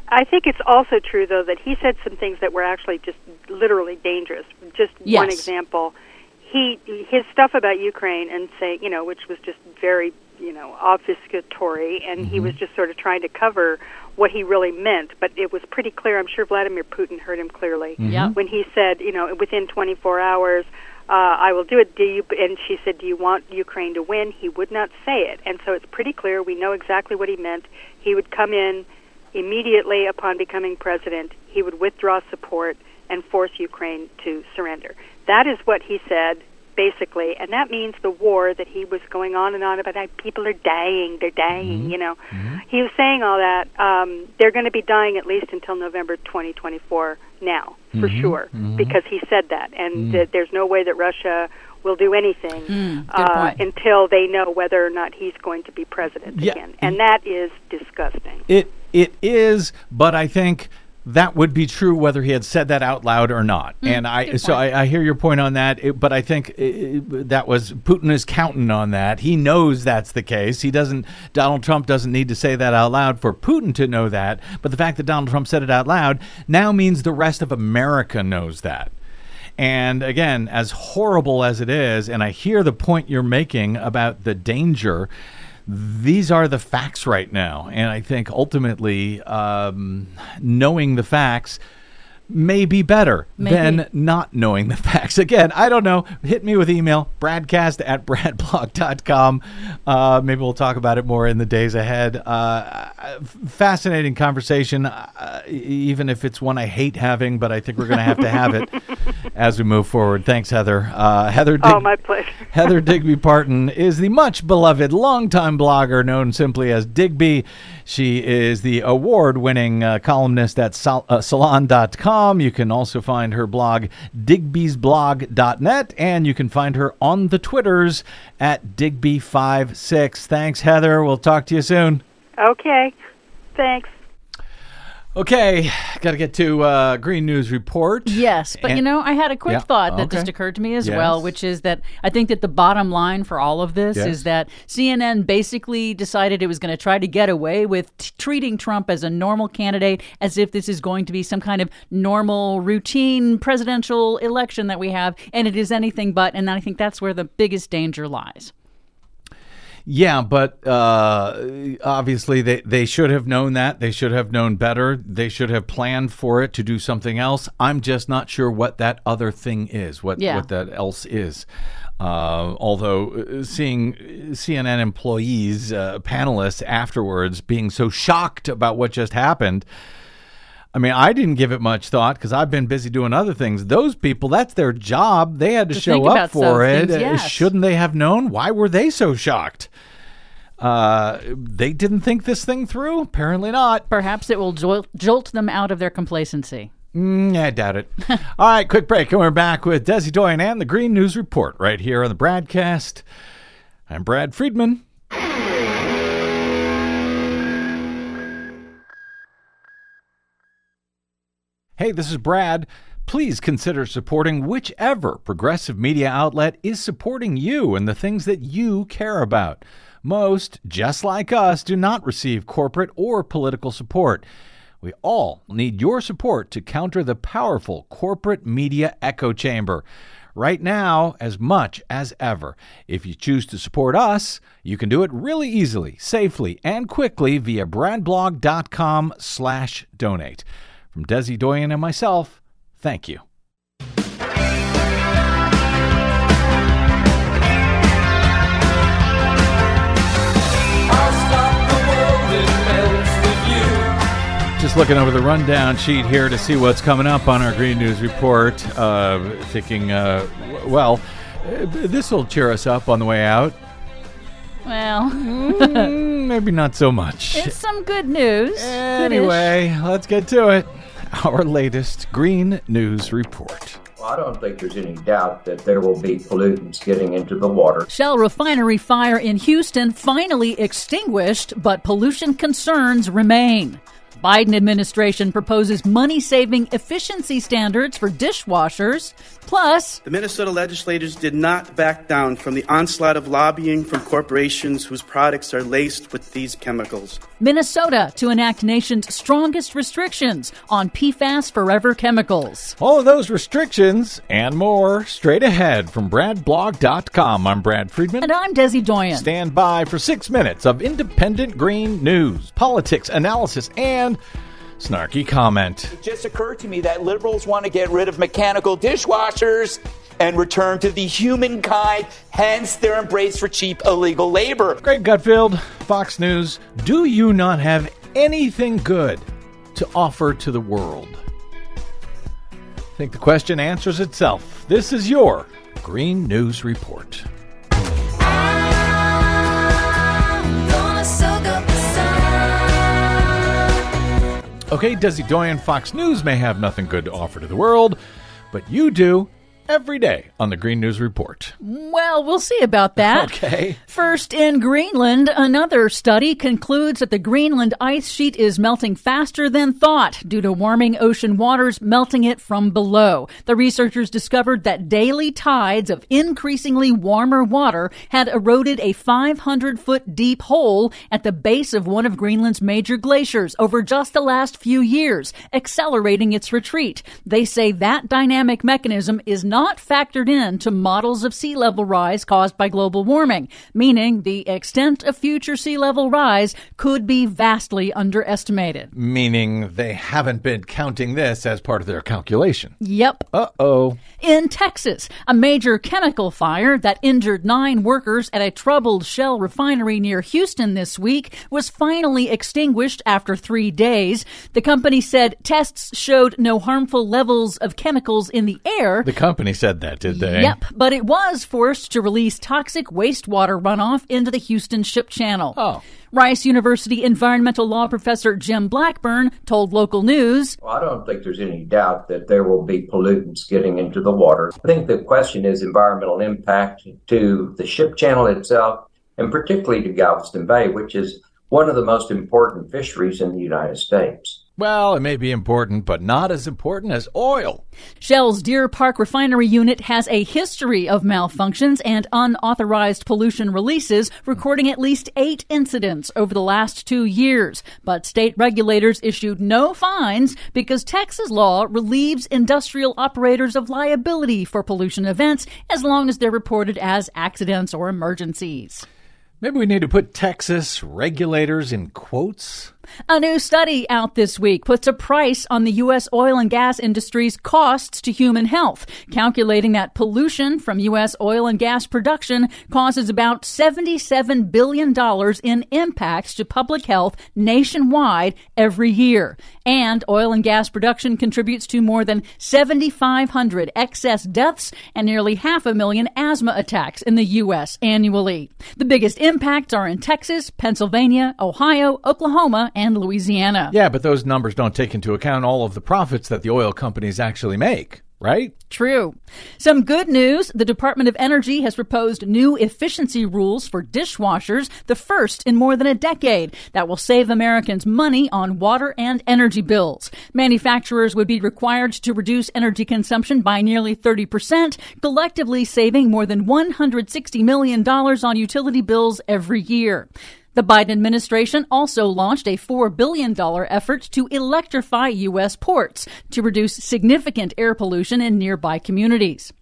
I think it's also true though that he said some things that were actually just literally dangerous. Just one example, he his stuff about Ukraine and saying you know which was just very you know obfuscatory, and he mm-hmm. was just sort of trying to cover what he really meant. But it was pretty clear. I'm sure Vladimir Putin heard him clearly Yep. when he said you know within 24 hours. Uh, I will do it. Do you? And she said, "Do you want Ukraine to win?" He would not say it, and so it's pretty clear. We know exactly what he meant. He would come in immediately upon becoming president, he would withdraw support and force Ukraine to surrender. That is what he said, basically, and that means the war that he was going on and on about. "Ah, People are dying, they're dying. You know, he was saying all that. Um, they're going to be dying at least until November 2024 now, for sure, because he said that, and that there's no way that Russia will do anything good uh, until they know whether or not he's going to be president Yeah. again, and that is disgusting. It it is, but I think that would be true whether he had said that out loud or not. Mm, and I so. I, I hear your point on that, it, but I think i i that was Putin is counting on that. He knows that's the case. He doesn't. Donald Trump doesn't need to say that out loud for Putin to know that. But the fact that Donald Trump said it out loud now means the rest of America knows that. And again, as horrible as it is, and I hear the point you're making about the danger, these are the facts right now. And I think ultimately, um, knowing the facts may be better Maybe. than not knowing the facts. Again, I don't know. Hit me with email, bradcast at bradblog.com. Uh, maybe we'll talk about it more in the days ahead. Uh, fascinating conversation, uh, even if it's one I hate having, but I think we're going to have to have it as we move forward. Thanks, Heather. Uh, Heather Dig- Oh, my pleasure. Heather Digby Parton is the much beloved longtime blogger known simply as Digby. She is the award winning uh, columnist at sal- uh, salon.com. You can also find her blog, digbysblog.net, and you can find her on the Twitters at Digby56. Thanks, Heather. We'll talk to you soon. Okay. Thanks. Okay, got to get to uh, Green News Report. Yes, but you know, I had a quick Yeah, thought that just occurred to me as well, which is that I think that the bottom line for all of this Yes. is that CNN basically decided it was going to try to get away with t- treating Trump as a normal candidate, as if this is going to be some kind of normal, routine presidential election that we have, and it is anything but. And I think that's where the biggest danger lies. Yeah, but uh, obviously they, they should have known that. They should have known better. They should have planned for it to do something else. I'm just not sure what that other thing is, what, Yeah. what that else is. Uh, although uh, seeing CNN employees, uh, panelists afterwards being so shocked about what just happened, I mean, I didn't give it much thought because I've been busy doing other things. Those people, that's their job. They had to, To show up for it. things, Uh, yes. Shouldn't they have known? Why were they so shocked? Uh, they didn't think this thing through? Apparently not. Perhaps it will jolt, jolt them out of their complacency. Mm, I doubt it. All right, quick break. And we're back with Desi Doyen and the Green News Report right here on the BradCast. I'm Brad Friedman. Hey, this is Brad. Please consider supporting whichever progressive media outlet is supporting you and the things that you care about. Most, just like us, do not receive corporate or political support. We all need your support to counter the powerful corporate media echo chamber. Right now, as much as ever. If you choose to support us, you can do it really easily, safely, and quickly via bradblog.com slash donate. From Desi Doyen and myself, thank you. Just looking over the rundown sheet here to see what's coming up on our Green News Report. Uh, thinking, uh, well, this will cheer us up on the way out. Well, Mm, Maybe not so much. it's some good news. Goodish. Anyway, let's get to it. Our latest Green News Report. Well, I don't think there's any doubt that there will be pollutants getting into the water. Shell refinery fire in Houston finally extinguished, but pollution concerns remain. Biden administration proposes money-saving efficiency standards for dishwashers. Plus, The Minnesota legislators did not back down from the onslaught of lobbying from corporations whose products are laced with these chemicals. Minnesota to enact nation's strongest restrictions on PFAS forever chemicals. All of those restrictions and more straight ahead from bradblog.com. I'm Brad Friedman. And I'm Desi Doyen. Stand by for six minutes of independent green news, politics, analysis, and snarky comment. It just occurred to me that liberals want to get rid of mechanical dishwashers and return to the humankind, hence their embrace for cheap illegal labor. Greg Gutfield, Fox News. Do you not have anything good to offer to the world? I think the question answers itself. This is your Green News Report. Okay, Desi Doyen, Fox News may have nothing good to offer to the world, but you do every day on the Green News Report. Well, we'll see about that. Okay. First, in Greenland, another study concludes that the Greenland ice sheet is melting faster than thought due to warming ocean waters melting it from below. The researchers discovered that daily tides of increasingly warmer water had eroded a 500 foot deep hole at the base of one of Greenland's major glaciers over just the last few years, accelerating its retreat. They say that dynamic mechanism is not factored in to models of sea level rise caused by global warming, meaning the extent of future sea level rise could be vastly underestimated. Meaning they haven't been counting this as part of their calculation. Yep. Uh oh. In Texas, a major chemical fire that injured nine workers at a troubled Shell refinery near Houston this week was finally extinguished after three days. The company said tests showed no harmful levels of chemicals in the air. The company said that, did they? Yep, but it was forced to release toxic wastewater runoff into the Houston Ship Channel. Oh. Rice University environmental law professor Jim Blackburn told local news Well, I don't think there's any doubt that there will be pollutants getting into the water. I think the question is environmental impact to the ship channel itself, and particularly to Galveston Bay, which is one of the most important fisheries in the United States. Well, it may be important, but not as important as oil. Shell's Deer Park refinery unit has a history of malfunctions and unauthorized pollution releases, recording at least eight incidents over the last two years. But state regulators issued no fines because Texas law relieves industrial operators of liability for pollution events as long as they're reported as accidents or emergencies. Maybe we need to put Texas regulators in quotes. A new study out this week puts a price on the U.S. oil and gas industry's costs to human health, calculating that pollution from U.S. oil and gas production causes about $77 billion in impacts to public health nationwide every year. And oil and gas production contributes to more than 7,500 excess deaths and nearly half a million asthma attacks in the U.S. annually. The biggest impacts are in Texas, Pennsylvania, Ohio, Oklahoma, and Louisiana. Yeah, but those numbers don't take into account all of the profits that the oil companies actually make, right? True. Some good news. The Department of Energy has proposed new efficiency rules for dishwashers, the first in more than a decade, that will save Americans money on water and energy bills. Manufacturers would be required to reduce energy consumption by nearly 30%, collectively saving more than $160 million on utility bills every year. The Biden administration also launched a $4 billion effort to electrify U.S. ports to reduce significant air pollution in nearby communities.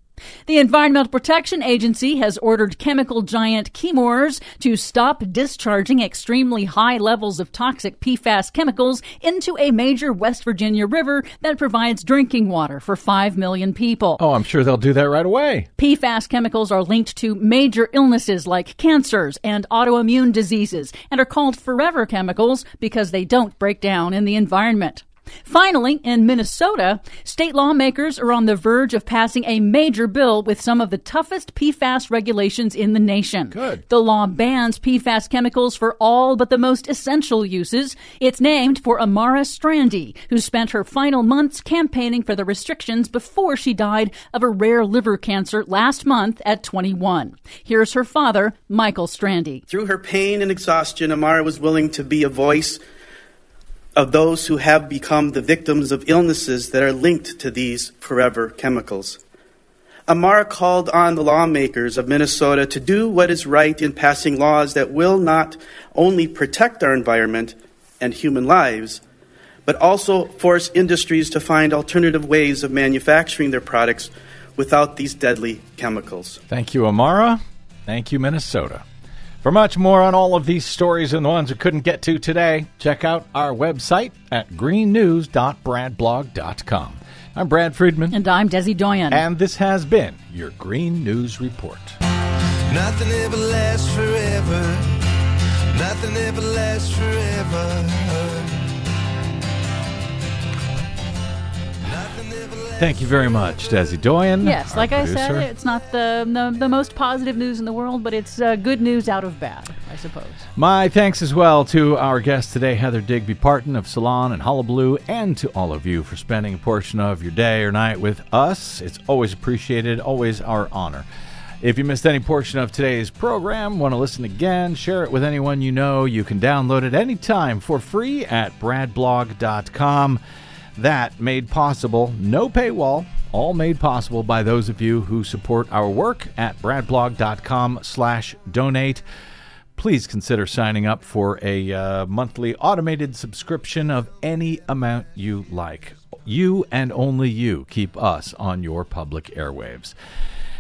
The Environmental Protection Agency has ordered chemical giant Chemours to stop discharging extremely high levels of toxic PFAS chemicals into a major West Virginia river that provides drinking water for 5 million people. Oh, I'm sure they'll do that right away. PFAS chemicals are linked to major illnesses like cancers and autoimmune diseases and are called forever chemicals because they don't break down in the environment. Finally, in Minnesota, state lawmakers are on the verge of passing a major bill with some of the toughest PFAS regulations in the nation. Good. The law bans PFAS chemicals for all but the most essential uses. It's named for Amara Strande, who spent her final months campaigning for the restrictions before she died of a rare liver cancer last month at 21. Here's her father, Michael Strande. Through her pain and exhaustion, Amara was willing to be a voice of those who have become the victims of illnesses that are linked to these forever chemicals. Amara called on the lawmakers of Minnesota to do what is right in passing laws that will not only protect our environment and human lives, but also force industries to find alternative ways of manufacturing their products without these deadly chemicals. Thank you, Amara. Thank you, Minnesota. For much more on all of these stories and the ones we couldn't get to today, check out our website at greennews.bradblog.com. I'm Brad Friedman. And I'm Desi Doyen. And this has been your Green News Report. Nothing ever lasts forever. Nothing ever lasts forever. Thank you very much, Desi Doyen. Yes, like producer. I said, it's not the, the, the most positive news in the world, but it's uh, good news out of bad, I suppose. My thanks as well to our guest today, Heather Digby Parton of Salon and Hullabaloo, and to all of you for spending a portion of your day or night with us. It's always appreciated, always our honor. If you missed any portion of today's program, want to listen again, share it with anyone you know, you can download it anytime for free at bradblog.com. That made possible, no paywall, all made possible by those of you who support our work at bradblog.com slash donate. Please consider signing up for a uh, monthly automated subscription of any amount you like. You and only you keep us on your public airwaves.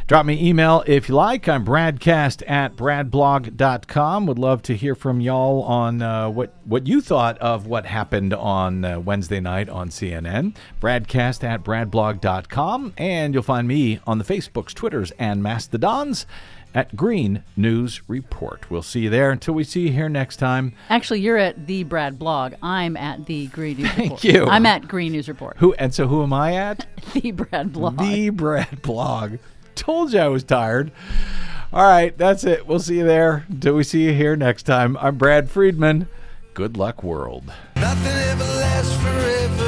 Drop me email if you like. I'm bradcast at bradblog.com. Would love to hear from y'all on uh, what, what you thought of what happened on uh, Wednesday night on CNN. Bradcast at bradblog.com. And you'll find me on the Facebooks, Twitters, and Mastodons at Green News Report. We'll see you there until we see you here next time. Actually, you're at the Brad blog. I'm at the Green News Thank Report. you. I'm at Green News Report. Who and so who am I at? the Brad blog. The Brad blog told you I was tired. All right, that's it. We'll see you there. Till we see you here next time. I'm Brad Friedman. Good luck, world. Nothing ever lasts forever.